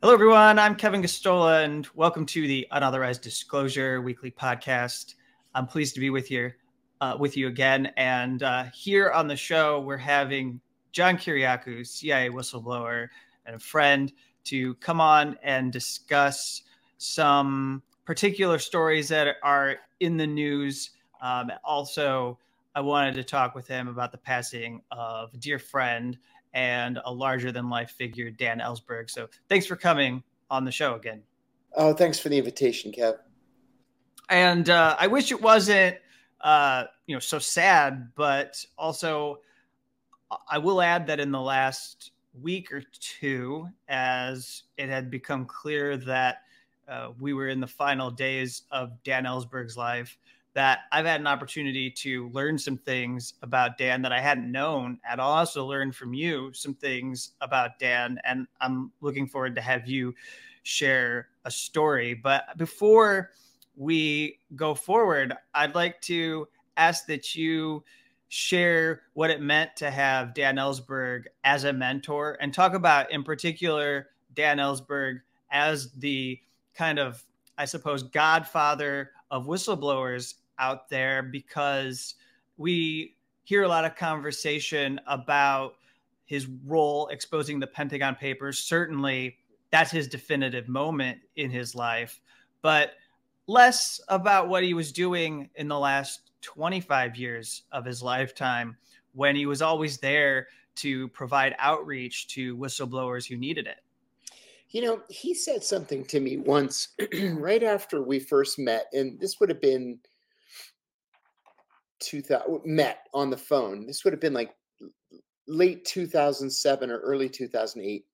Hello, everyone. I'm Kevin Gosztola, and welcome to the Unauthorized Disclosure Weekly Podcast. I'm pleased to be with you, uh, with you again. And uh, here on the show, we're having John Kiriakou, CIA whistleblower and a friend, to come on and discuss some particular stories that are in the news. Um, also, I wanted to talk with him about the passing of a dear friend and a larger than life figure, Dan Ellsberg. So thanks for coming on the show again. Oh, thanks for the invitation, Kev. And uh, I wish it wasn't, uh, you know, so sad, but also I will add that in the last week or two, as it had become clear that uh, we were in the final days of Dan Ellsberg's life, that I've had an opportunity to learn some things about Dan that I hadn't known, and I'll also learn from you some things about Dan. And I'm looking forward to have you share a story. But before we go forward, I'd like to ask that you share what it meant to have Dan Ellsberg as a mentor and talk about, in particular, Dan Ellsberg as the kind of, I suppose, godfather of whistleblowers out there because we hear a lot of conversation about his role exposing the Pentagon Papers. Certainly, that's his definitive moment in his life, but less about what he was doing in the last 25 years of his lifetime when he was always there to provide outreach to whistleblowers who needed it. You know, he said something to me once right after we first met, and this would have been 2000 met on the phone. This would have been like late 2007 or early 2008.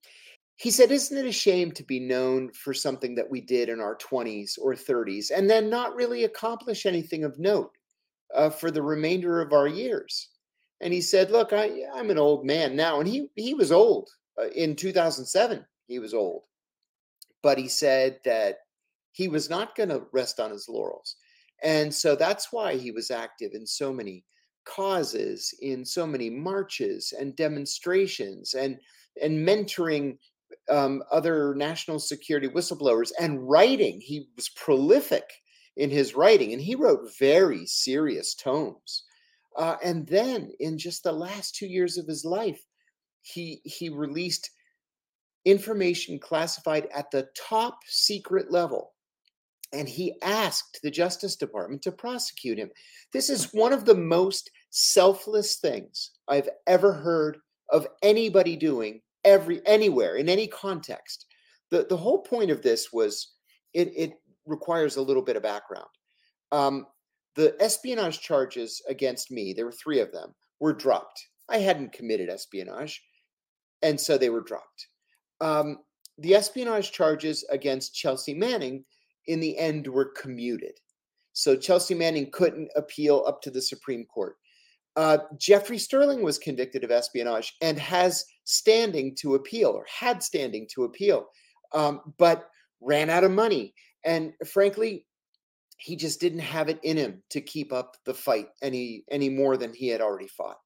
He said, Isn't it a shame to be known for something that we did in our 20s or 30s and then not really accomplish anything of note uh, for the remainder of our years? And he said, Look, I, I'm an old man now. And he, he was old. Uh, in 2007, he was old. But he said that he was not going to rest on his laurels. And so that's why he was active in so many causes, in so many marches and demonstrations, and and mentoring um, other national security whistleblowers and writing. He was prolific in his writing, and he wrote very serious tomes. Uh, and then, in just the last two years of his life, he he released information classified at the top secret level and he asked the Justice Department to prosecute him. This is one of the most selfless things I've ever heard of anybody doing every anywhere in any context. The the whole point of this was it it requires a little bit of background. Um, the espionage charges against me, there were three of them, were dropped. I hadn't committed espionage, and so they were dropped. Um, the espionage charges against Chelsea Manning in the end were commuted. So Chelsea Manning couldn't appeal up to the Supreme Court. Uh, Jeffrey Sterling was convicted of espionage and has standing to appeal, or had standing to appeal, um, but ran out of money. And frankly, he just didn't have it in him to keep up the fight any any more than he had already fought.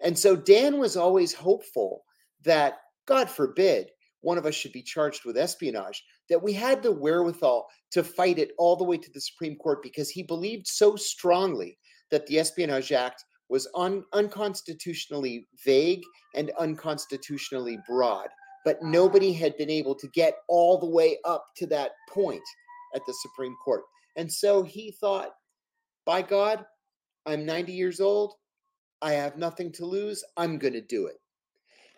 And so Dan was always hopeful that, God forbid, one of us should be charged with espionage, that we had the wherewithal to fight it all the way to the Supreme Court because he believed so strongly that the Espionage Act was un- unconstitutionally vague and unconstitutionally broad. But nobody had been able to get all the way up to that point at the Supreme Court. And so he thought, by God, I'm 90 years old. I have nothing to lose. I'm going to do it.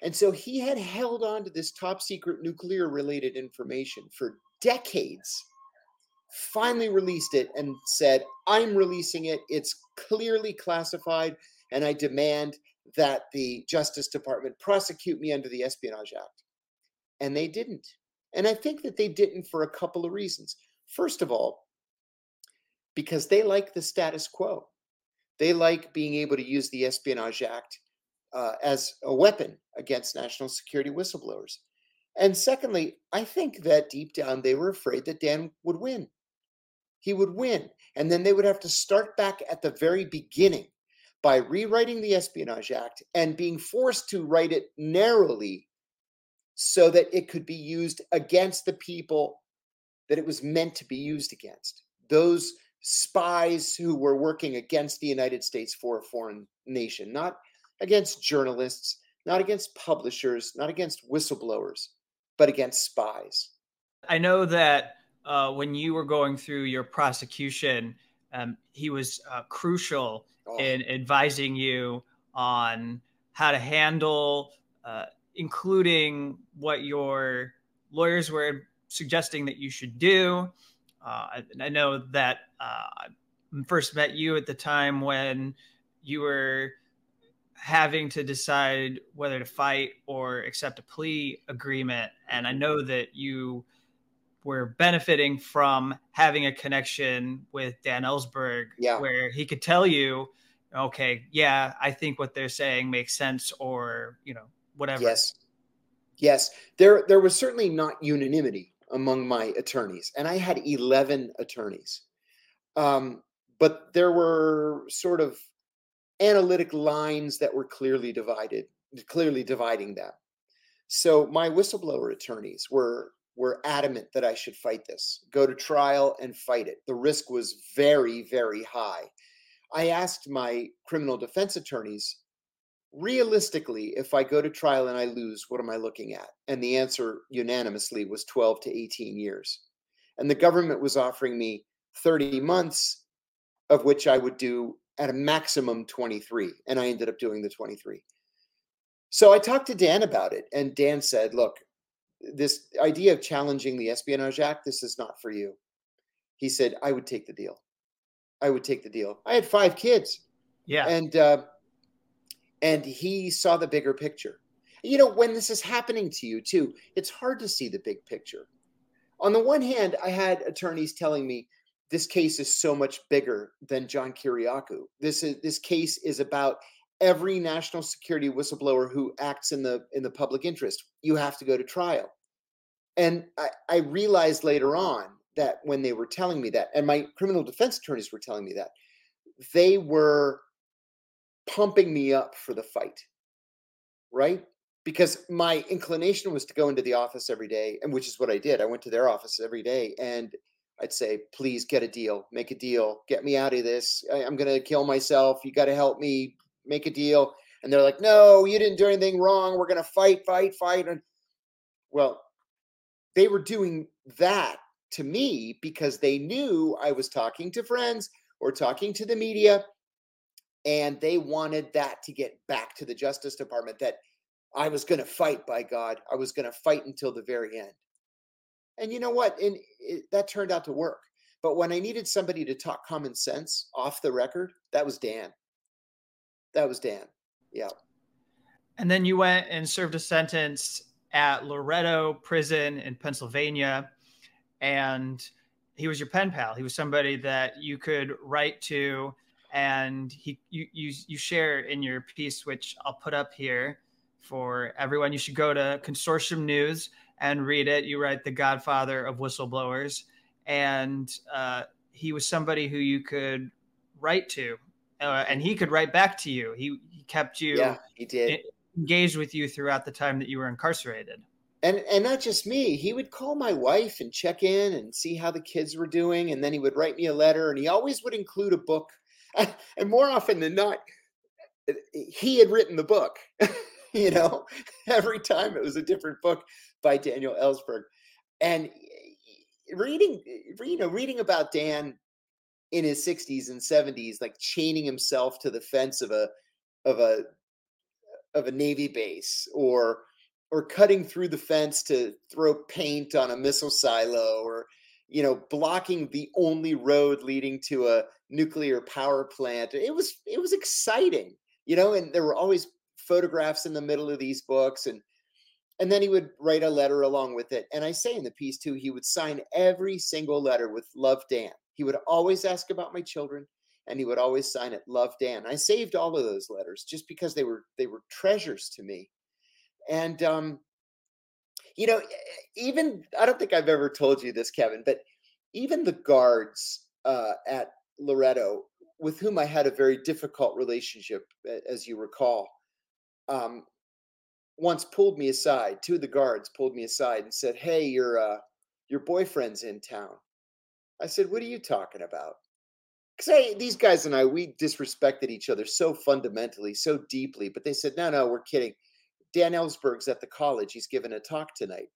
And so he had held on to this top secret nuclear related information for decades, finally released it and said, I'm releasing it. It's clearly classified, and I demand that the Justice Department prosecute me under the Espionage Act. And they didn't. And I think that they didn't for a couple of reasons. First of all, because they like the status quo. They like being able to use the Espionage Act uh, as a weapon against national security whistleblowers. And secondly, I think that deep down they were afraid that Dan would win. He would win. And then they would have to start back at the very beginning by rewriting the Espionage Act and being forced to write it narrowly so that it could be used against the people that it was meant to be used against. Those spies who were working against the United States for a foreign nation, not against journalists, not against publishers, not against whistleblowers, but against spies. I know that uh, when you were going through your prosecution, um, he was uh, crucial oh. in advising you on how to handle, uh, including what your lawyers were suggesting that you should do. Uh, I know that uh, I first met you at the time when you were having to decide whether to fight or accept a plea agreement. And I know that you were benefiting from having a connection with Dan Ellsberg, yeah. where he could tell you, okay, yeah, I think what they're saying makes sense, or you know, whatever. Yes, yes. There, there was certainly not unanimity among my attorneys, and I had eleven attorneys, um, but there were sort of analytic lines that were clearly divided, clearly dividing them. So my whistleblower attorneys were were adamant that I should fight this, go to trial and fight it. The risk was very, very high. I asked my criminal defense attorneys, realistically, if I go to trial and I lose, what am I looking at? And the answer unanimously was 12 to 18 years. And the government was offering me 30 months, of which I would do at a maximum 23. And I ended up doing the 23. So I talked to Dan about it, and Dan said, Look, this idea of challenging the Espionage Act, this is not for you. He said, I would take the deal. I would take the deal. I had five kids. Yeah. And, uh, and he saw the bigger picture. You know, when this is happening to you too, it's hard to see the big picture. On the one hand, I had attorneys telling me this case is so much bigger than John Kiriakou. This is this case is about every national security whistleblower who acts in the in the public interest. You have to go to trial. And I, I, realized later on that when they were telling me that and my criminal defense attorneys were telling me that they were pumping me up for the fight right? Because my inclination was to go into the office every day and which is what i did. I went to their office every day and I'd say, please get a deal, make a deal, get me out of this. I, am going to kill myself. You got to help me make a deal. And they're like, no, you didn't do anything wrong. We're going to fight, fight, fight. And well, they were doing that to me because they knew I was talking to friends or talking to the media. And they wanted that to get back to the Justice Department that I was going to fight, by God. I was going to fight until the very end. And you know what? And it, that turned out to work. But when I needed somebody to talk common sense off the record, that was Dan. That was Dan. Yeah. And then you went and served a sentence at Loretto Prison in Pennsylvania. And he was your pen pal. He was somebody that you could write to. And he you you you share in your piece, which I'll put up here for everyone. You should go to Consortium News and read it. You write the Godfather of whistleblowers, and uh, he was somebody who you could write to uh, and he could write back to you. He, he kept you yeah, he did. engaged with you throughout the time that you were incarcerated. And and not just me. He would call my wife and check in and see how the kids were doing, and then he would write me a letter. And he always would include a book. And more often than not, he had written the book. you know, every time it was a different book by Daniel Ellsberg. And eh, eh, reading, eh, you know, reading about Dan in his 60s and 70s like chaining himself to the fence of a of a of a navy base or or cutting through the fence to throw paint on a missile silo or you know blocking the only road leading to a nuclear power plant it was it was exciting you know and there were always photographs in the middle of these books and and then he would write a letter along with it. And i say in the piece too he would sign every single letter with love dan. He would always ask about my children and he would always sign it love dan. I saved all of those letters just because they were they were treasures to me. And um you know even i don't think i've ever told you this kevin but even the guards uh at loretto with whom i had a very difficult relationship as you recall um once pulled me aside. Two of the guards pulled me aside and said, "Hey, your uh, your boyfriend's in town." I said, "What are you talking about?" Because these guys and I, we disrespected each other so fundamentally, so deeply. But they said, "No, no, we're kidding." Dan Ellsberg's at the college. He's giving a talk tonight.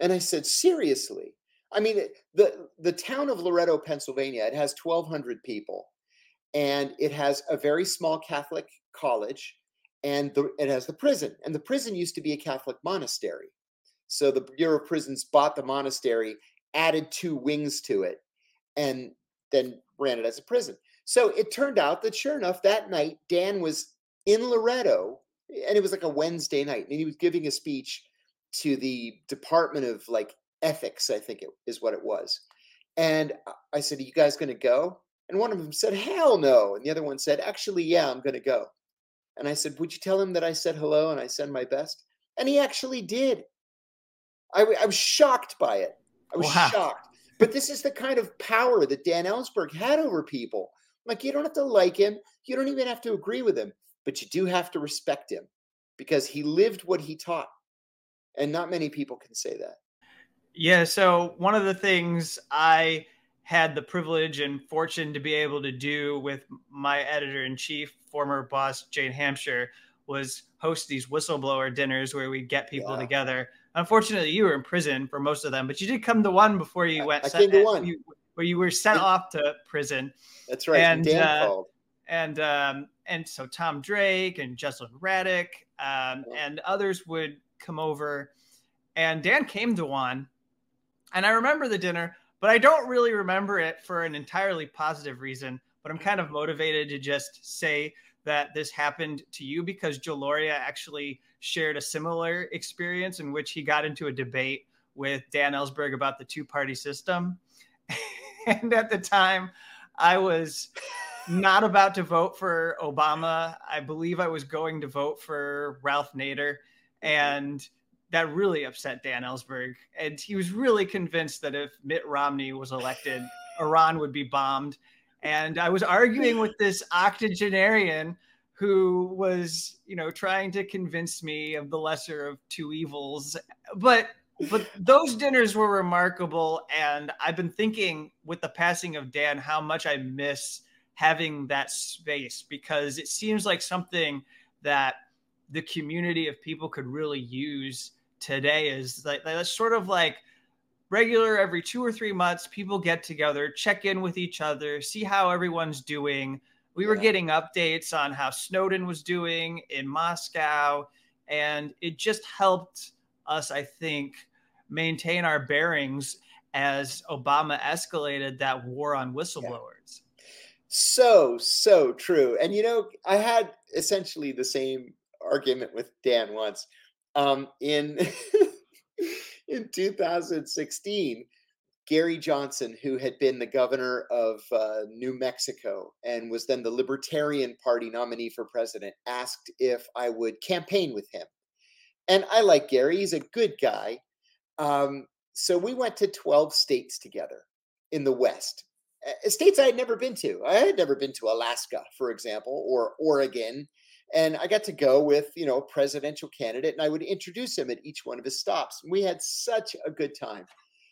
And I said, seriously? I mean, the the town of Loretto, Pennsylvania, it has 1,200 people, and it has a very small Catholic college, and the, it has the prison. And the prison used to be a Catholic monastery. So the Bureau of Prisons bought the monastery, added two wings to it, and then ran it as a prison. So it turned out that sure enough, that night Dan was in Loretto, and it was like a Wednesday night, and he was giving a speech to the Department of like Ethics, I think it is what it was. And I said, Are you guys going to go? And one of them said, Hell no. And the other one said, Actually, yeah, I'm going to go. And I said, Would you tell him that I said hello and I send my best? And he actually did. I, I was shocked by it. I was wow. shocked. But this is the kind of power that Dan Ellsberg had over people. Like, you don't have to like him, you don't even have to agree with him, but you do have to respect him because he lived what he taught. And not many people can say that. Yeah. So, one of the things I had the privilege and fortune to be able to do with my editor in chief, former boss Jane Hamsher was host these whistleblower dinners where we'd get people yeah. together. Unfortunately, you were in prison for most of them, but you did come to one before you went. I came to one you, where you were sent off to prison. That's right. And Dan uh, called. And um, and so Tom Drake and Jesselyn Radack um, yeah. and others would come over, and Dan came to one, and I remember the dinner, but I don't really remember it for an entirely positive reason. But I'm kind of mm-hmm. motivated to just say that this happened to you because Joe Lauria actually shared a similar experience in which he got into a debate with Dan Ellsberg about the two party system. and at the time, I was not about to vote for Obama. I believe I was going to vote for Ralph Nader. Mm-hmm. And that really upset Dan Ellsberg. And he was really convinced that if Mitt Romney was elected, Iran would be bombed. And I was arguing with this octogenarian who was, you know, trying to convince me of the lesser of two evils. But but those dinners were remarkable. And I've been thinking with the passing of Dan how much I miss having that space because it seems like something that the community of people could really use today is like that's sort of like regular every two or three months people get together check in with each other see how everyone's doing we yeah. were getting updates on how snowden was doing in moscow and it just helped us i think maintain our bearings as obama escalated that war on whistleblowers yeah. so so true and you know i had essentially the same argument with dan once um, in in 2016, Gary Johnson, who had been the governor of uh, New Mexico and was then the Libertarian Party nominee for president, asked if I would campaign with him. And I like Gary; he's a good guy. Um, so we went to 12 states together in the West, states I had never been to. I had never been to Alaska, for example, or Oregon and I got to go with, you know, a presidential candidate and I would introduce him at each one of his stops. We had such a good time.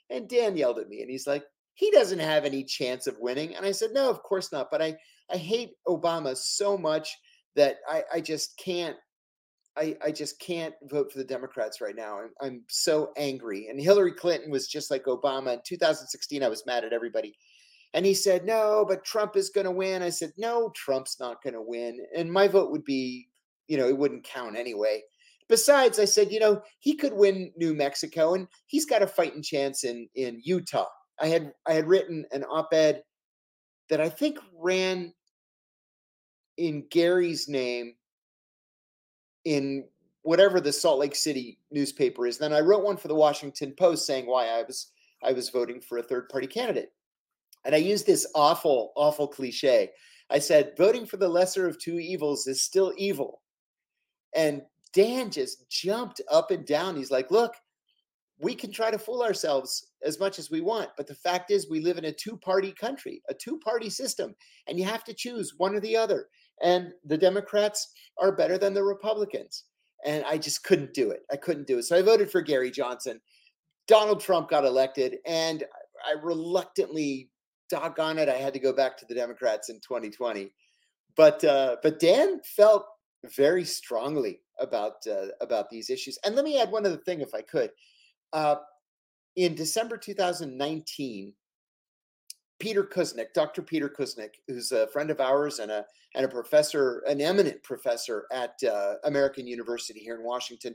And Dan yelled at me and he's like, he doesn't have any chance of winning. And I said, no, of course not. But I, I hate Obama so much that I, I just can't, I, I just can't vote for the Democrats right now. I'm, I'm so angry. And Hillary Clinton was just like Obama. In 2016, I was mad at everybody. And he said, no, but Trump is going to win. I said, no, Trump's not going to win. And my vote would be, you know, it wouldn't count anyway. Besides, I said, you know, he could win New Mexico and he's got a fighting chance in, in Utah. I had I had written an op-ed that I think ran in Gary's name in whatever the Salt Lake City newspaper is. Then I wrote one for the Washington Post saying why I was I was voting for a third party candidate. And I used this awful, awful cliche. I said, voting for the lesser of two evils is still evil. And Dan just jumped up and down. He's like, look, we can try to fool ourselves as much as we want. But the fact is, we live in a two party country, a two party system, and you have to choose one or the other. And the Democrats are better than the Republicans. and I just couldn't do it. I couldn't do it. So I voted for Gary Johnson. Donald Trump got elected, and I reluctantly, doggone it, I had to go back to the Democrats in 2020. But uh, but Dan felt very strongly about uh, about these issues. And let me add one other thing, if I could. Uh, in December 2019, Peter Kuznick, Dr. Peter Kuznick, who's a friend of ours and a and a professor, an eminent professor at uh, American University here in Washington,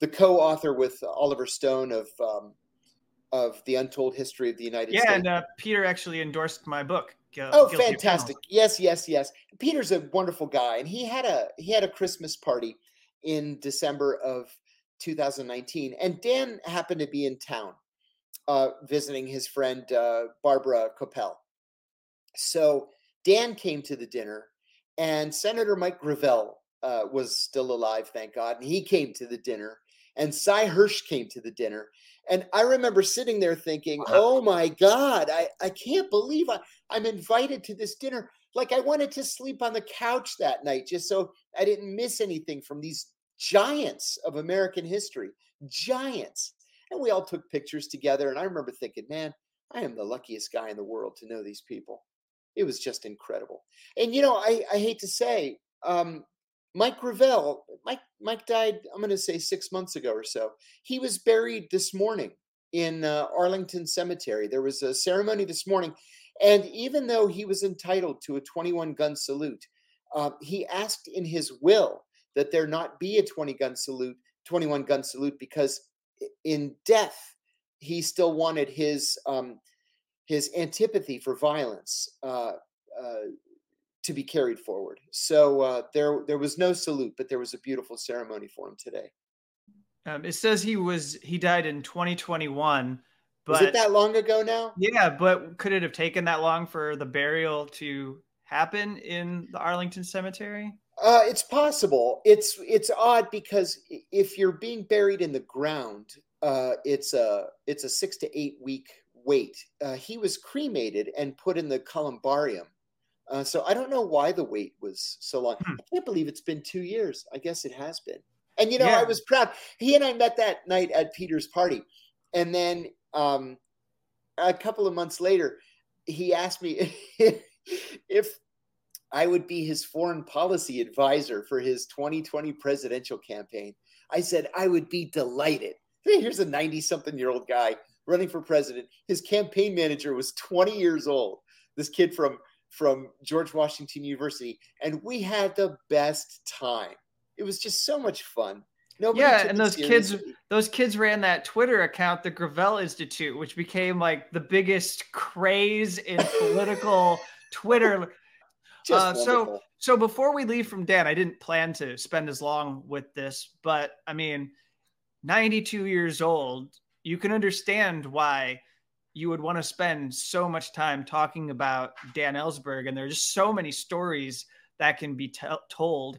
the co-author with Oliver Stone of um, of the Untold History of the United yeah, States. Yeah, and uh, Peter actually endorsed my book. oh, fantastic! Yes, yes, yes. Peter's a wonderful guy, and he had a he had a Christmas party in December of 2019, and Dan happened to be in town uh, visiting his friend uh, Barbara Koeppel. So Dan came to the dinner, and Senator Mike Gravel uh, was still alive, thank God, and he came to the dinner. And Sy Hersh came to the dinner. And I remember sitting there thinking, oh my God, I, I can't believe I, I'm invited to this dinner. Like I wanted to sleep on the couch that night just so I didn't miss anything from these giants of American history. Giants. And we all took pictures together. And I remember thinking, man, I am the luckiest guy in the world to know these people. It was just incredible. And, you know, I, I hate to say, um, Mike Gravel, Mike, Mike died, I'm going to say six months ago or so. He was buried this morning in uh, Arlington Cemetery. There was a ceremony this morning. And even though he was entitled to a 21 gun salute, uh, he asked in his will that there not be a 20 gun salute, 21 gun salute, because in death, he still wanted his um, his antipathy for violence uh, uh, to be carried forward. So uh, there there was no salute, but there was a beautiful ceremony for him today. Um, it says he was he died in 2021. But, was it that long ago now? Yeah, but could it have taken that long for the burial to happen in the Arlington Cemetery? Uh, it's possible. It's it's odd because if you're being buried in the ground, uh, it's a it's a six to eight week wait. Uh, he was cremated and put in the columbarium, uh, so I don't know why the wait was so long. Hmm. I can't believe it's been two years. I guess it has been. And you know, yeah. I was proud. He and I met that night at Peter's party, and then um, a couple of months later, he asked me if I would be his foreign policy advisor for his 2020 presidential campaign. I said, I would be delighted. Here's a 90 something year old guy running for president. His campaign manager was 20 years old. This kid from from George Washington University, and we had the best time. It was just so much fun. Nobody yeah, and those seriously. kids, those kids ran that Twitter account, the Gravel Institute, which became like the biggest craze in political Twitter. Uh, so so before we leave from Dan, I didn't plan to spend as long with this, but I mean, 92 years old, you can understand why you would want to spend so much time talking about Dan Ellsberg, and there are just so many stories that can be t- told.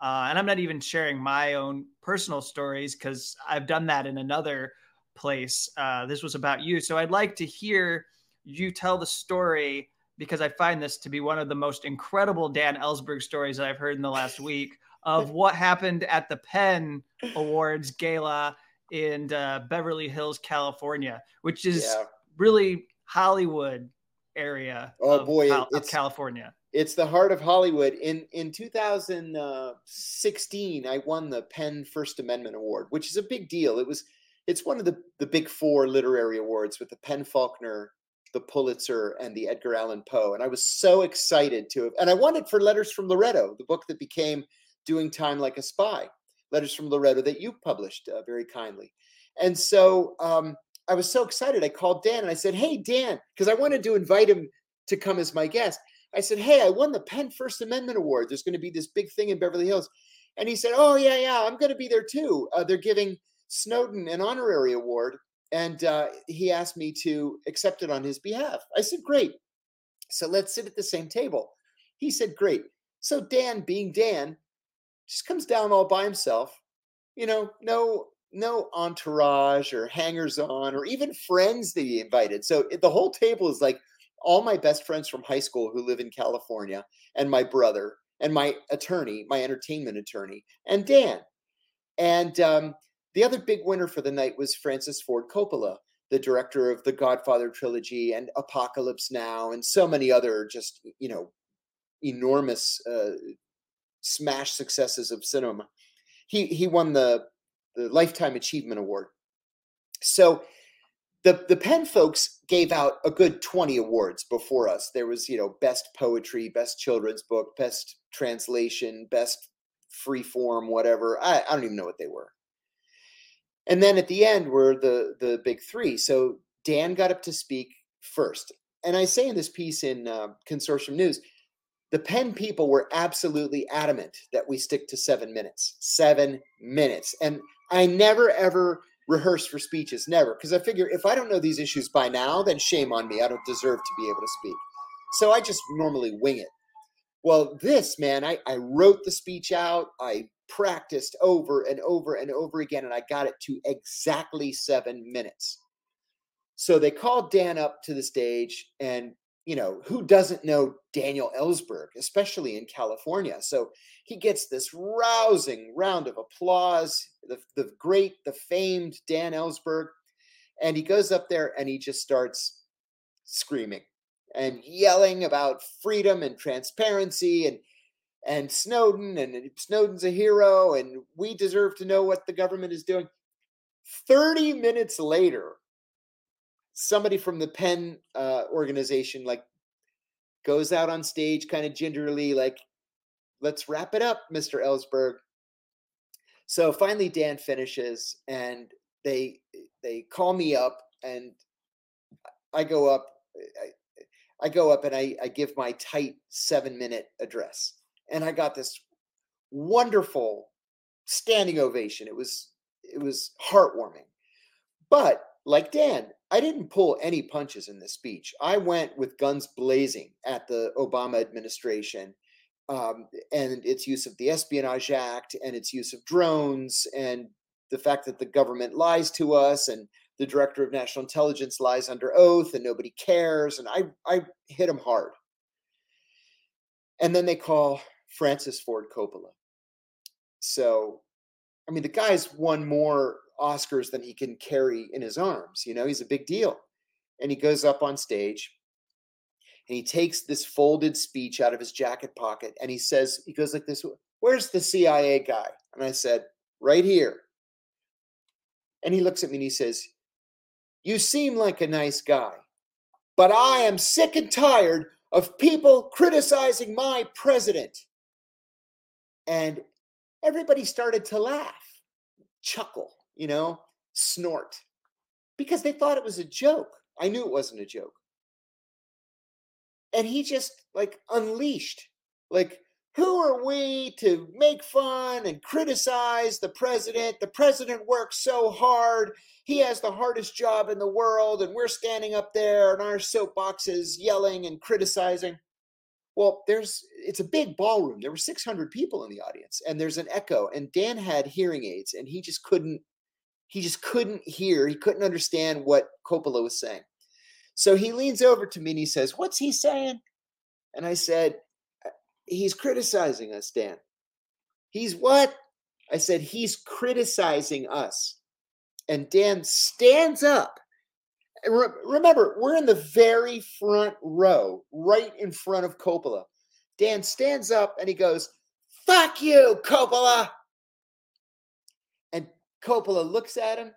Uh, and I'm not even sharing my own personal stories because I've done that in another place. Uh, this was about you, so I'd like to hear you tell the story because I find this to be one of the most incredible Dan Ellsberg stories I've heard in the last week of what happened at the PEN Awards Gala in uh, Beverly Hills, California, which is yeah. Really Hollywood area. Oh boy, of, it's, California. It's the heart of Hollywood. In in 2016, I won the PEN First Amendment Award, which is a big deal. It was it's one of the the big four literary awards with the PEN Faulkner the Pulitzer and the Edgar Allan Poe. And I was so excited to have, and I won it for Letters from Loretto, the book that became Doing Time Like a Spy, Letters from Loretto that you published uh, very kindly. And so um, I was so excited. I called Dan and I said, Hey, Dan, because I wanted to invite him to come as my guest. I said, Hey, I won the PEN First Amendment Award. There's going to be this big thing in Beverly Hills. And he said, Oh, yeah, yeah, I'm going to be there too. Uh, they're giving Snowden an honorary award and uh, he asked me to accept it on his behalf. I said, Great. So let's sit at the same table. He said, Great. So Dan, being Dan, just comes down all by himself. You know, no no entourage or hangers on or even friends that he invited. So the whole table is like all my best friends from high school who live in California and my brother and my attorney, my entertainment attorney, and Dan. And um, the other big winner for the night was Francis Ford Coppola, the director of the Godfather trilogy and Apocalypse Now, and so many other just you know enormous uh, smash successes of cinema. He he won the the Lifetime Achievement Award. So the the PEN folks gave out a good 20 awards before us. There was, you know, best poetry, best children's book, best translation, best free form, whatever. I, I don't even know what they were. And then at the end were the the big three. So Dan got up to speak first. And I say in this piece in uh, Consortium News, the PEN people were absolutely adamant that we stick to seven minutes. Seven minutes. And I never ever rehearse for speeches, never, because I figure if I don't know these issues by now, then shame on me. I don't deserve to be able to speak. So I just normally wing it. Well, this, man, I, I wrote the speech out. I practiced over and over and over again, and I got it to exactly seven minutes. So they called Dan up to the stage, and you know, who doesn't know Daniel Ellsberg, especially in California? So he gets this rousing round of applause, the, the great, the famed Dan Ellsberg. And he goes up there and he just starts screaming and yelling about freedom and transparency and and Snowden and Snowden's a hero and we deserve to know what the government is doing. 30 minutes later, somebody from the PEN uh, organization like goes out on stage kind of gingerly, like, let's wrap it up, Mr. Ellsberg. So finally, Dan finishes, and they they call me up, and I go up. I, I go up and I, I give my tight seven minute address, and I got this wonderful standing ovation. It was it was heartwarming, but like Dan, I didn't pull any punches in this speech. I went with guns blazing at the Obama administration um, and its use of the Espionage Act and its use of drones and the fact that the government lies to us and the director of national intelligence lies under oath and nobody cares. And I, I hit him hard. And then they call Francis Ford Coppola. So, I mean, the guy's won more Oscars than he can carry in his arms. You know, he's a big deal. And he goes up on stage and he takes this folded speech out of his jacket pocket and he says, he goes like this, Where's the CIA guy? And I said, Right here. And he looks at me and he says, You seem like a nice guy, but I am sick and tired of people criticizing my president. And everybody started to laugh, chuckle you know, snort because they thought it was a joke. I knew it wasn't a joke. And he just like unleashed, like, who are we to make fun and criticize the president? The president works so hard. He has the hardest job in the world, and we're standing up there in our soapboxes yelling and criticizing. Well, there's it's a big ballroom. There were 600 people in the audience, and there's an echo. And Dan had hearing aids, and he just couldn't he just couldn't hear, he couldn't understand what Coppola was saying. So he leans over to me and he says, What's he saying? And I said, uh, He's criticizing us, Dan. He's what? I said, He's criticizing us. And Dan stands up. Re- remember, we're in the very front row, right in front of Coppola. Dan stands up and he goes, Fuck you, Coppola. And Coppola looks at him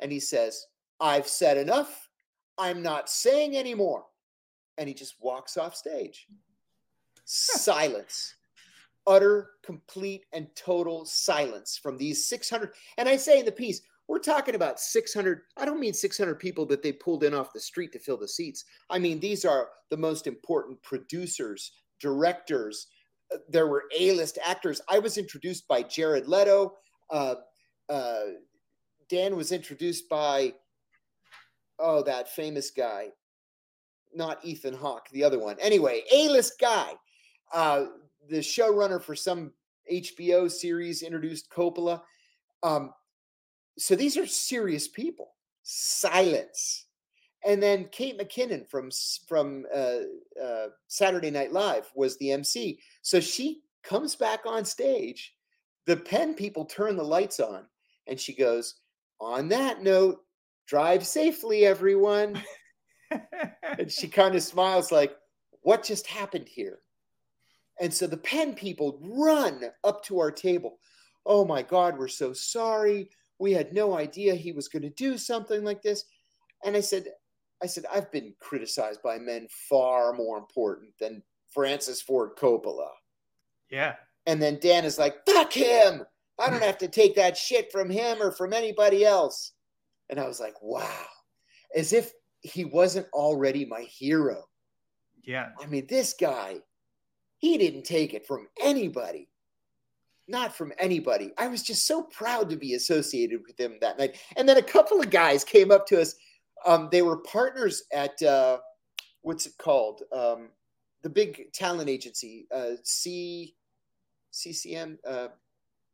and he says, I've said enough. I'm not saying anymore. And he just walks off stage. silence. Utter, complete, and total silence from these 600. And I say in the piece, we're talking about 600. I don't mean 600 people that they pulled in off the street to fill the seats. I mean, these are the most important producers, directors. Uh, there were A list actors. I was introduced by Jared Leto. Uh, uh, Dan was introduced by oh that famous guy, not Ethan Hawke, the other one. Anyway, A-list guy, uh, the showrunner for some HBO series introduced Coppola. Um, so these are serious people. Silence. And then Kate McKinnon from from uh, uh, Saturday Night Live was the MC. So she comes back on stage the PEN people turn the lights on and she goes, On that note, drive safely, everyone. and she kind of smiles like, What just happened here? And so the PEN people run up to our table. Oh my God, we're so sorry. We had no idea he was going to do something like this. And I said, I said, I've been criticized by men far more important than Francis Ford Coppola. Yeah. And then Dan is like, fuck him. I don't have to take that shit from him or from anybody else. And I was like, wow. As if he wasn't already my hero. Yeah. I mean, this guy, he didn't take it from anybody. Not from anybody. I was just so proud to be associated with him that night. And then a couple of guys came up to us. Um, they were partners at uh, what's it called? Um, the big talent agency, uh, C CCM. Uh,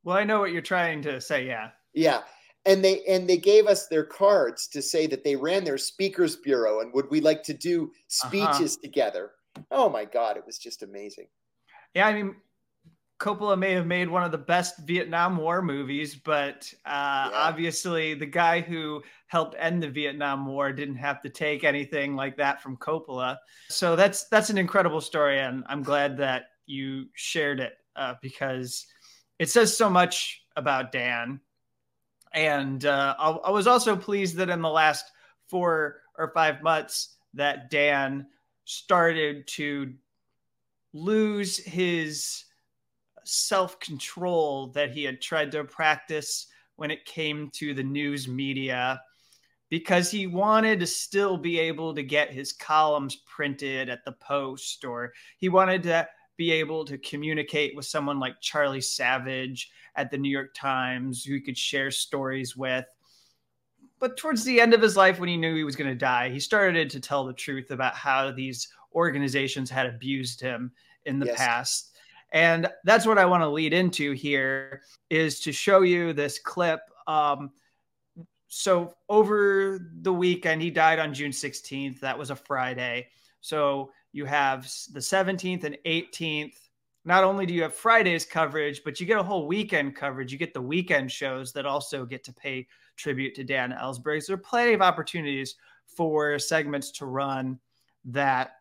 well, I know what you're trying to say. Yeah. Yeah. And they and they gave us their cards to say that they ran their speakers bureau and would we like to do uh-huh. speeches uh-huh. together. Oh my God, it was just amazing. Yeah, I mean, Coppola may have made one of the best Vietnam War movies, but uh, yeah. obviously the guy who helped end the Vietnam War didn't have to take anything like that from Coppola. So that's that's an incredible story, and I'm glad that you shared it uh, because it says so much about Dan. And uh, I, I was also pleased that in the last four or five months that Dan started to lose his self control that he had tried to practice when it came to the news media because he wanted to still be able to get his columns printed at the post or he wanted to be able to communicate with someone like Charlie Savage at the New York Times, who he could share stories with. But towards the end of his life, when he knew he was going to die, he started to tell the truth about how these organizations had abused him in the yes. past. And that's what I want to lead into here is to show you this clip. Um, so over the weekend, he died on June 16th. That was a Friday. So you have the 17th and 18th. Not only do you have Friday's coverage, but you get a whole weekend coverage. You get the weekend shows that also get to pay tribute to Dan Ellsberg. So there are plenty of opportunities for segments to run that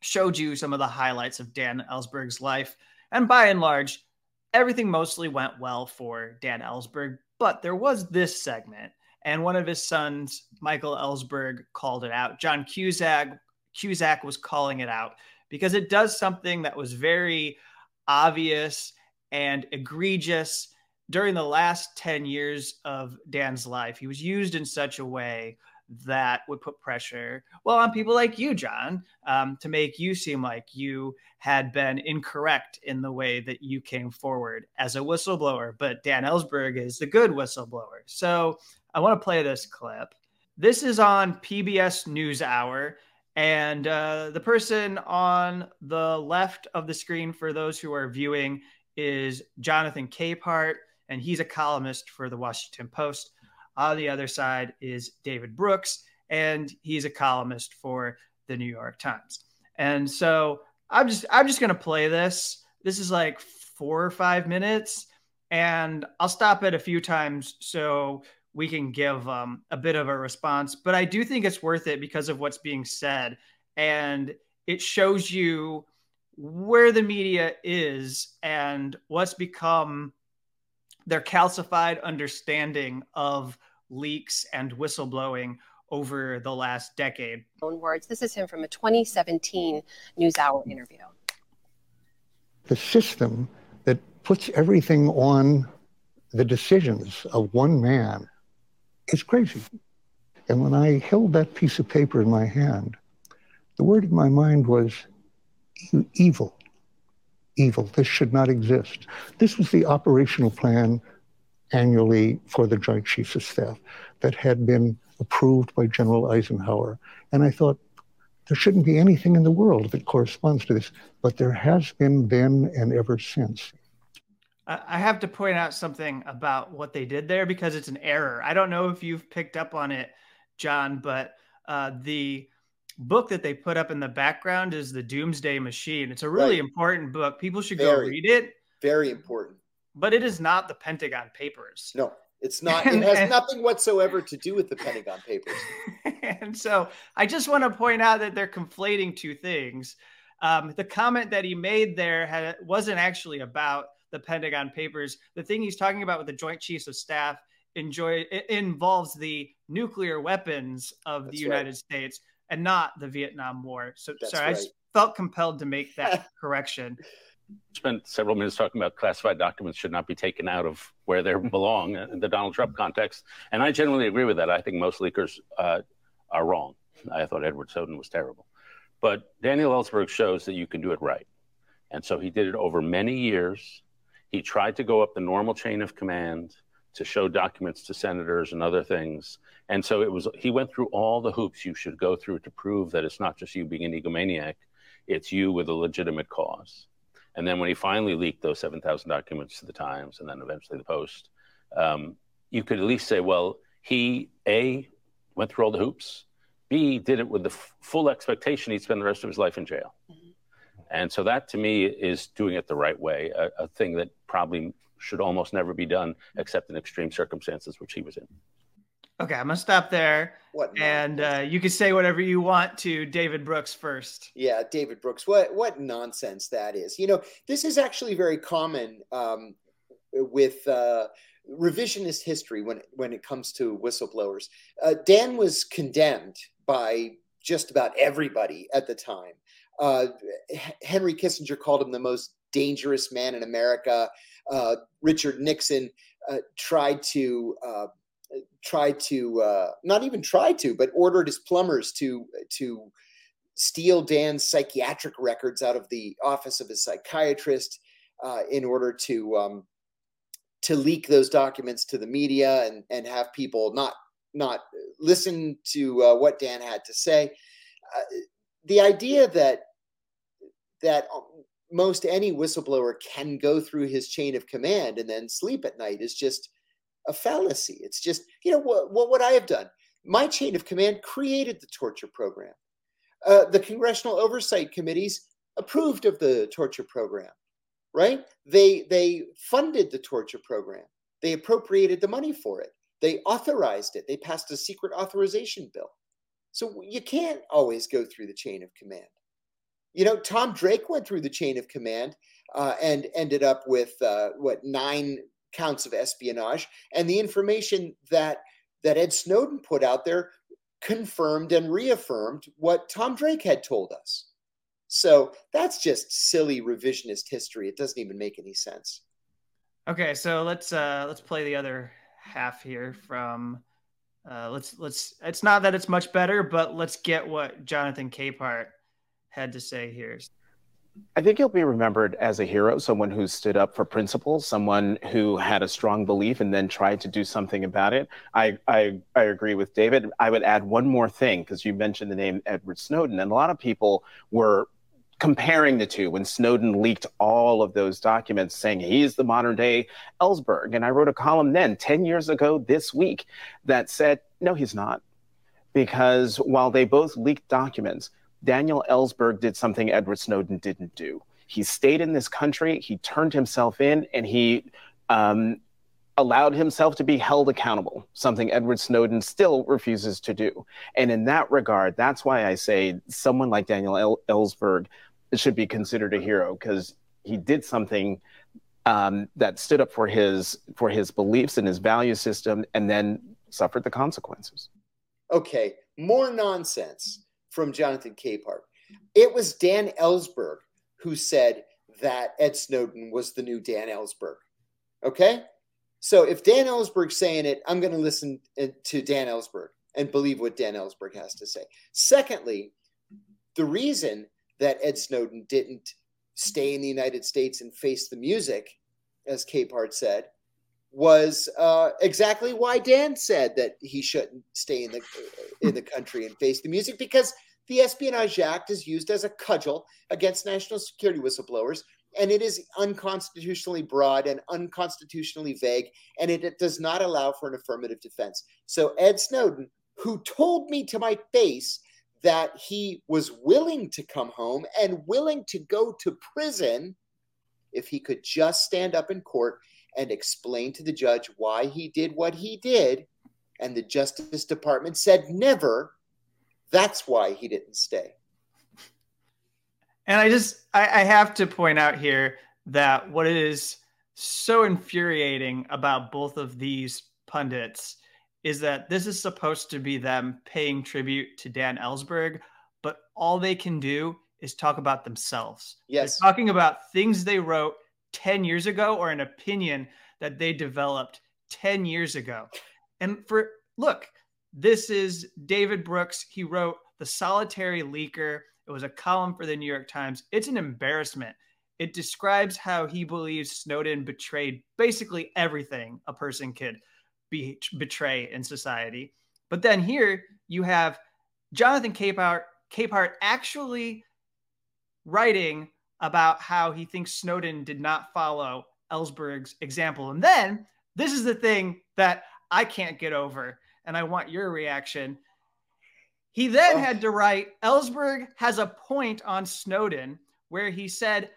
showed you some of the highlights of Dan Ellsberg's life. And by and large, everything mostly went well for Dan Ellsberg. But there was this segment, and one of his sons, Michael Ellsberg, called it out. John Cusack Cusack was calling it out because it does something that was very obvious and egregious during the last 10 years of Dan's life. He was used in such a way that would put pressure, well, on people like you, John, um, to make you seem like you had been incorrect in the way that you came forward as a whistleblower. But Dan Ellsberg is the good whistleblower. So I want to play this clip. This is on PBS NewsHour. And uh, the person on the left of the screen, for those who are viewing, is Jonathan Capehart, and he's a columnist for the Washington Post. On the other side is David Brooks, and he's a columnist for the New York Times. And so I'm just I'm just gonna play this. This is like four or five minutes, and I'll stop it a few times so we can give um, a bit of a response. But I do think it's worth it because of what's being said. And it shows you where the media is and what's become their calcified understanding of leaks and whistleblowing over the last decade. Own words. This is him from a 2017 NewsHour interview. The system that puts everything on the decisions of one man it's crazy. And when I held that piece of paper in my hand, the word in my mind was evil. Evil. This should not exist. This was the operational plan annually for the Joint Chiefs of Staff that had been approved by General Eisenhower. And I thought, there shouldn't be anything in the world that corresponds to this. But there has been then and ever since. I have to point out something about what they did there because it's an error. I don't know if you've picked up on it, John, but uh, the book that they put up in the background is the Doomsday Machine. It's a really right. important book. People should very, go read it. Very important. but it is not the Pentagon Papers. No, it's not. It has nothing whatsoever to do with the Pentagon Papers. and so I just want to point out that they're conflating two things. Um, the comment that he made there had, wasn't actually about the Pentagon Papers. The thing he's talking about with the Joint Chiefs of Staff enjoy involves the nuclear weapons of That's the United right. States and not the Vietnam War. So That's sorry, right. I just felt compelled to make that correction. Spent several minutes talking about classified documents should not be taken out of where they belong in the Donald Trump context, and I generally agree with that. I think most leakers uh, are wrong. I thought Edward Snowden was terrible, but Daniel Ellsberg shows that you can do it right, and so he did it over many years. He tried to go up the normal chain of command to show documents to senators and other things. And so it was, he went through all the hoops you should go through to prove that it's not just you being an egomaniac, it's you with a legitimate cause. And then when he finally leaked those 7,000 documents to the Times and then eventually the Post, um, you could at least say, well, he, A, went through all the hoops, B, did it with the f- full expectation he'd spend the rest of his life in jail. Mm-hmm. And so that to me is doing it the right way, a, a thing that probably should almost never be done except in extreme circumstances, which he was in. Okay, I'm gonna stop there. What and uh, you can say whatever you want to David Brooks first. Yeah, David Brooks. What what nonsense that is. You know, this is actually very common um, with uh, revisionist history when when it comes to whistleblowers. Uh, Dan was condemned by just about everybody at the time. Uh, Henry Kissinger called him the most dangerous man in America. Uh, Richard Nixon uh, tried to uh, tried to uh, not even tried to, but ordered his plumbers to to steal Dan's psychiatric records out of the office of his psychiatrist uh, in order to um, to leak those documents to the media and and have people not not listen to what Dan had to say. the idea that that most any whistleblower can go through his chain of command and then sleep at night is just a fallacy. It's just, you know, what, what would I have done? My chain of command created the torture program. Uh, the congressional oversight committees approved of the torture program, right? They they funded the torture program. They appropriated the money for it. They authorized it. They passed a secret authorization bill. So you can't always go through the chain of command. You know, Tom Drake went through the chain of command uh, and ended up with uh, what nine counts of espionage, and the information that that Ed Snowden put out there confirmed and reaffirmed what Tom Drake had told us. So that's just silly revisionist history. It doesn't even make any sense. Okay, so let's uh let's play the other half here from uh let's let's it's not that it's much better, but let's get what Jonathan Capehart had to say here. I think he'll be remembered as a hero, someone who stood up for principles, someone who had a strong belief and then tried to do something about it. I I, I agree with David. I would add one more thing because you mentioned the name Edward Snowden, and a lot of people were comparing the two when Snowden leaked all of those documents saying he's the modern day Ellsberg. And I wrote a column then, 10 years ago this week, that said, no, he's not. Because while they both leaked documents, Daniel Ellsberg did something Edward Snowden didn't do. He stayed in this country, he turned himself in, and he um, allowed himself to be held accountable, something Edward Snowden still refuses to do. And in that regard, that's why I say someone like Daniel El- Ellsberg should be considered a hero because he did something um, that stood up for his for his beliefs and his value system, and then suffered the consequences. Okay, more nonsense from Jonathan Capehart. It was Dan Ellsberg who said that Ed Snowden was the new Dan Ellsberg. Okay? So if Dan Ellsberg's saying it, I'm going to listen uh, to Dan Ellsberg and believe what Dan Ellsberg has to say. Secondly, the reason that Ed Snowden didn't stay in the United States and face the music, as Capehart said, was uh, exactly why Dan said that he shouldn't stay in the in the country and face the music because the Espionage Act is used as a cudgel against national security whistleblowers, and it is unconstitutionally broad and unconstitutionally vague, and it, it does not allow for an affirmative defense. So, Ed Snowden, who told me to my face that he was willing to come home and willing to go to prison if he could just stand up in court and explain to the judge why he did what he did. And the Justice Department said never. That's why he didn't stay. And I just, I, I have to point out here that what is so infuriating about both of these pundits is that this is supposed to be them paying tribute to Dan Ellsberg, but all they can do is talk about themselves. Yes. They're talking about things they wrote 10 years ago or an opinion that they developed 10 years ago. And for look, this is David Brooks. He wrote The Solitary Leaker. It was a column for the New York Times. It's an embarrassment. It describes how he believes Snowden betrayed basically everything a person could be, betray in society. But then here you have Jonathan Capehart, Capehart actually writing about how he thinks Snowden did not follow Ellsberg's example. And then this is the thing that I can't get over, and I want your reaction. He then oh. had to write Ellsberg has a point on Snowden where he said,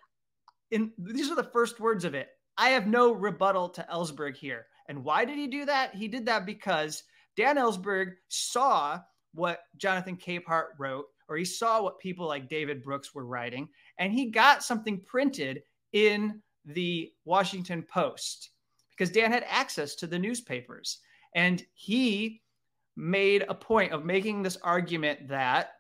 in these are the first words of it. I have no rebuttal to Ellsberg here. And why did he do that? He did that because Dan Ellsberg saw what Jonathan Capehart wrote, or he saw what people like David Brooks were writing, and he got something printed in the Washington Post because Dan had access to the newspapers. And he made a point of making this argument that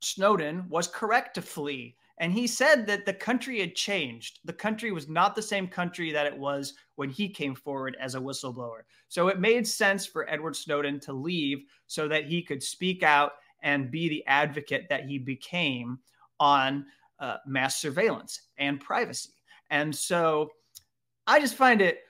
Snowden was correct to flee and he said that the country had changed. The country was not the same country that it was when he came forward as a whistleblower. So it made sense for Edward Snowden to leave so that he could speak out and be the advocate that he became on uh, mass surveillance and privacy. And so I just find it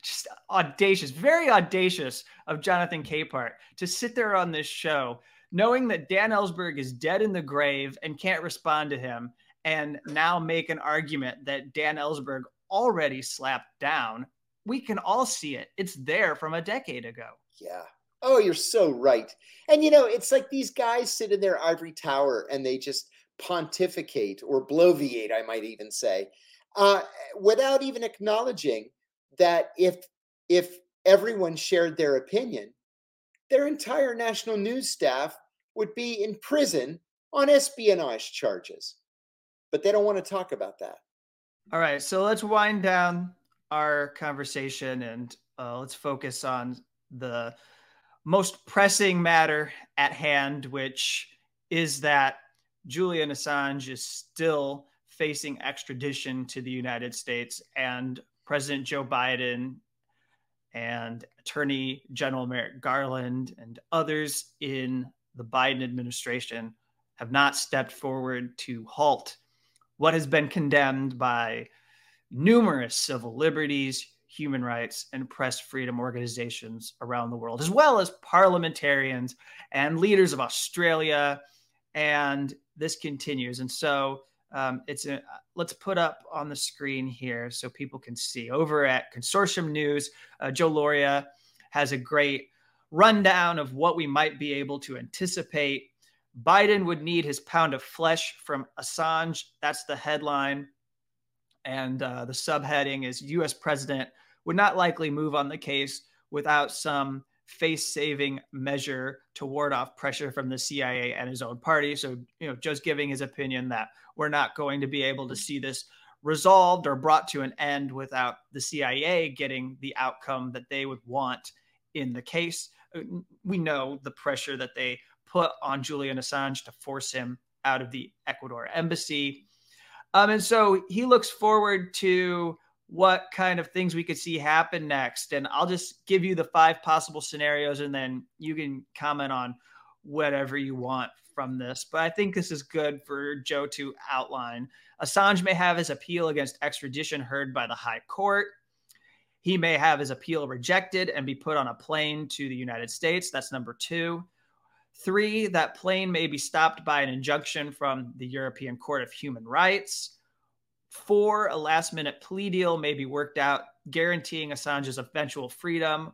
just audacious, very audacious of Jonathan Capehart to sit there on this show knowing that Dan Ellsberg is dead in the grave and can't respond to him, and now make an argument that Dan Ellsberg already slapped down, we can all see it. It's there from a decade ago. Yeah. Oh, you're so right. And you know, it's like these guys sit in their ivory tower and they just pontificate or bloviate, I might even say, uh, without even acknowledging that if if everyone shared their opinion, their entire national news staff would be in prison on espionage charges. But they don't want to talk about that. All right, so let's wind down our conversation and uh, let's focus on the most pressing matter at hand, which is that Julian Assange is still facing extradition to the United States, and President Joe Biden and Attorney General Merrick Garland and others in the Biden administration have not stepped forward to halt what has been condemned by numerous civil liberties, human rights, and press freedom organizations around the world, as well as parliamentarians and leaders of Australia. And this continues. And so um, it's a, let's put up on the screen here so people can see. Over at Consortium News, uh, Joe Lauria has a great rundown of what we might be able to anticipate. Biden would need his pound of flesh from Assange. That's the headline. And uh, the subheading is U.S. president would not likely move on the case without some face saving measure to ward off pressure from the CIA and his own party. So, you know, just giving his opinion that we're not going to be able to see this resolved or brought to an end without the CIA getting the outcome that they would want in the case. We know the pressure that they put on Julian Assange to force him out of the Ecuador embassy. Um, and so he looks forward to what kind of things we could see happen next. And I'll just give you the five possible scenarios and then you can comment on whatever you want from this. But I think this is good for Joe to outline. Assange may have his appeal against extradition heard by the High Court. He may have his appeal rejected and be put on a plane to the United States. That's number two. Three, that plane may be stopped by an injunction from the European Court of Human Rights. Four, a last minute plea deal may be worked out, guaranteeing Assange's eventual freedom.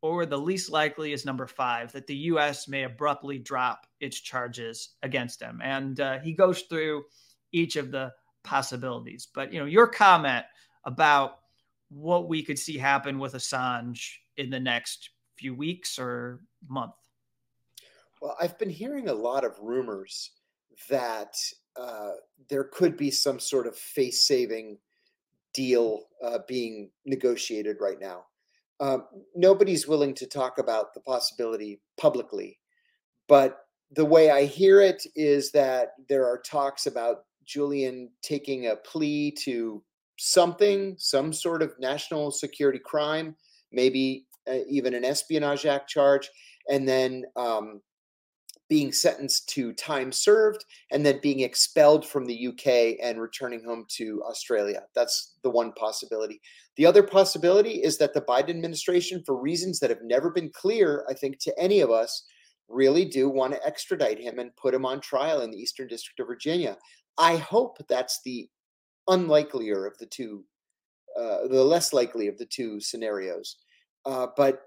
Or the least likely is number five, that the U.S. may abruptly drop its charges against him. And uh, he goes through each of the possibilities. But, you know, your comment about what we could see happen with Assange in the next few weeks or month? Well, I've been hearing a lot of rumors that uh, there could be some sort of face saving deal uh, being negotiated right now. Um, nobody's willing to talk about the possibility publicly, but the way I hear it is that there are talks about Julian taking a plea to something, some sort of national security crime, maybe uh, even an Espionage Act charge, and then um, being sentenced to time served and then being expelled from the UK and returning home to Australia. That's the one possibility. The other possibility is that the Biden administration, for reasons that have never been clear, I think, to any of us, really do want to extradite him and put him on trial in the Eastern District of Virginia. I hope that's the unlikelier of the two, uh, the less likely of the two scenarios. Uh, but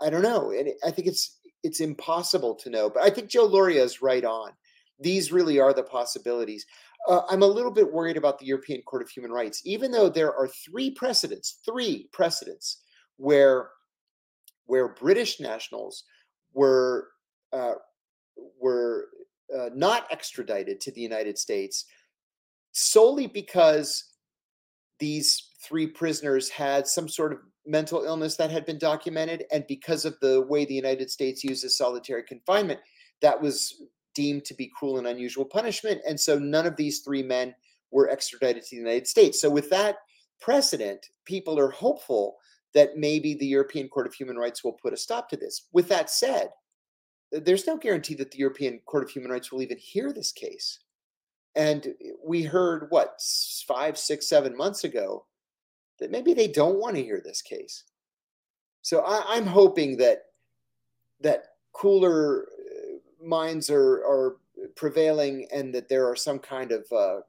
I don't know. And I think it's it's impossible to know. But I think Joe Lauria is right on. These really are the possibilities. Uh, I'm a little bit worried about the European Court of Human Rights, even though there are three precedents, three precedents where where British nationals were uh, were uh, not extradited to the United States solely because these three prisoners had some sort of mental illness that had been documented. And because of the way the United States uses solitary confinement, that was deemed to be cruel and unusual punishment. And so none of these three men were extradited to the United States. So, with that precedent, people are hopeful that maybe the European Court of Human Rights will put a stop to this. With that said, there's no guarantee that the European Court of Human Rights will even hear this case. And we heard what five, six, seven months ago that maybe they don't want to hear this case. So I, am hoping that that cooler uh, minds are are prevailing and that there are some kind of uh,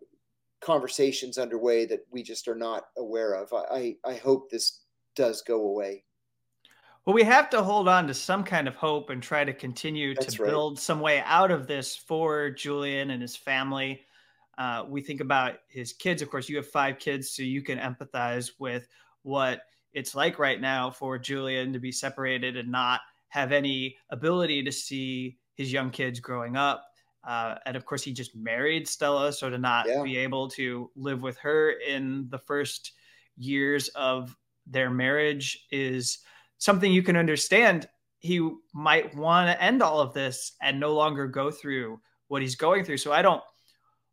conversations underway that we just are not aware of. I, I hope this does go away. Well, we have to hold on to some kind of hope and try to continue That's to right. build some way out of this for Julian and his family. Uh, we think about his kids. Of course, you have five kids, so you can empathize with what it's like right now for Julian to be separated and not have any ability to see his young kids growing up. Uh, and of course, he just married Stella, so to not yeah. be able to live with her in the first years of their marriage is something you can understand. He might want to end all of this and no longer go through what he's going through. So I don't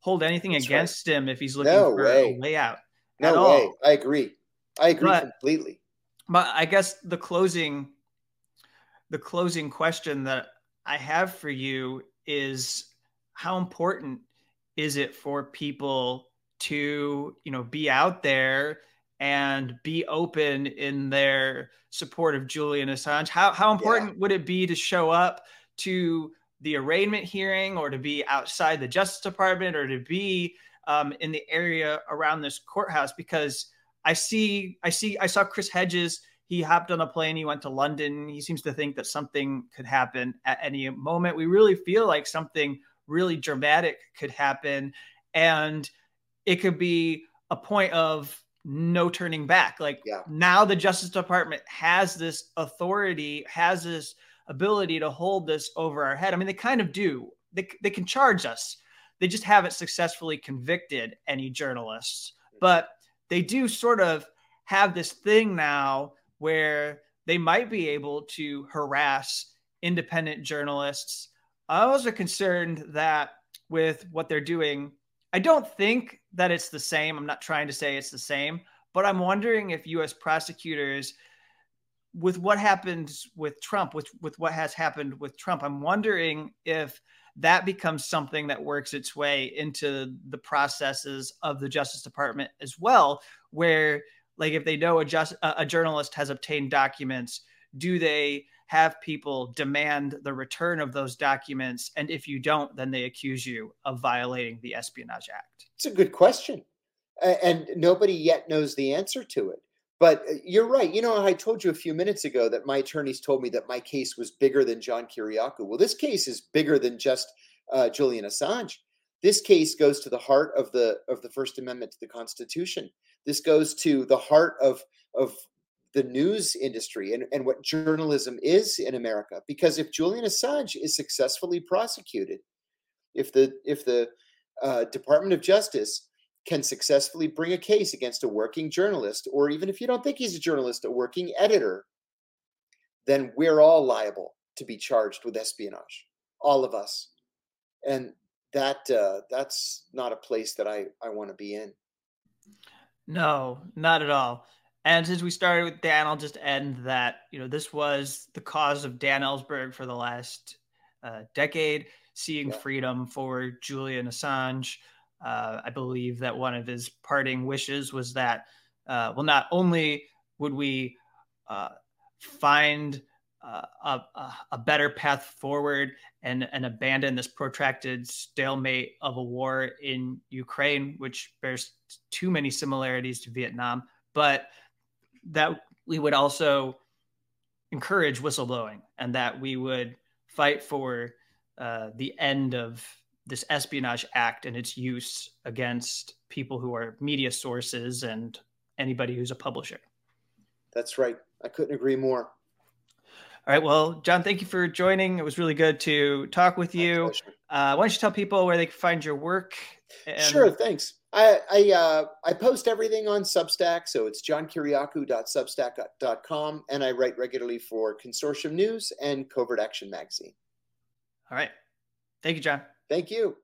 hold anything That's against right. him if he's looking no for way. a way out. No way. All. I agree. I agree but, completely. But I guess the closing the closing question that I have for you is how important is it for people to, you know, be out there and be open in their support of Julian Assange? How how important yeah. would it be to show up to the arraignment hearing or to be outside the Justice Department or to be um, in the area around this courthouse because I see I see I saw Chris Hedges. He hopped on a plane. He went to London. He seems to think that something could happen at any moment. We really feel like something really dramatic could happen. And it could be a point of no turning back. Like yeah. now the Justice Department has this authority has this ability to hold this over our head. I mean, they kind of do. They, they can charge us. They just haven't successfully convicted any journalists. But they do sort of have this thing now where they might be able to harass independent journalists. I was concerned that with what they're doing, I don't think that it's the same. I'm not trying to say it's the same, but I'm wondering if US prosecutors with what happens with Trump, with with what has happened with Trump, I'm wondering if that becomes something that works its way into the processes of the Justice Department as well, where like if they know a just a journalist has obtained documents, do they have people demand the return of those documents? And if you don't, then they accuse you of violating the Espionage Act. It's a good question. And nobody yet knows the answer to it. But uh, you're right. You know, I told you a few minutes ago that my attorneys told me that my case was bigger than John Kiriakou. Well, this case is bigger than just uh, Julian Assange. This case goes to the heart of the of the First Amendment to the Constitution. This goes to the heart of of the news industry and, and what journalism is in America. Because if Julian Assange is successfully prosecuted, if the if the uh, Department of Justice can successfully bring a case against a working journalist, or even if you don't think he's a journalist, a working editor, then we're all liable to be charged with espionage, all of us. And that uh, that's not a place that I, I want to be in. No, not at all. And since we started with Dan, I'll just end that. You know, this was the cause of Dan Ellsberg for the last uh, decade, seeing yeah. freedom for Julian Assange. Uh, I believe that one of his parting wishes was that, uh, well, not only would we uh, find uh, a, a, better path forward and, and abandon this protracted stalemate of a war in Ukraine, which bears too many similarities to Vietnam, but that we would also encourage whistleblowing and that we would fight for uh, the end of this espionage act and its use against people who are media sources and anybody who's a publisher. That's right. I couldn't agree more. All right. Well, John, thank you for joining. It was really good to talk with you. Uh, why don't you tell people where they can find your work? And... Sure. Thanks. I I, uh, I post everything on Substack, so it's johnkiriakou.substack.com, and I write regularly for Consortium News and Covert Action Magazine. All right. Thank you, John. Thank you.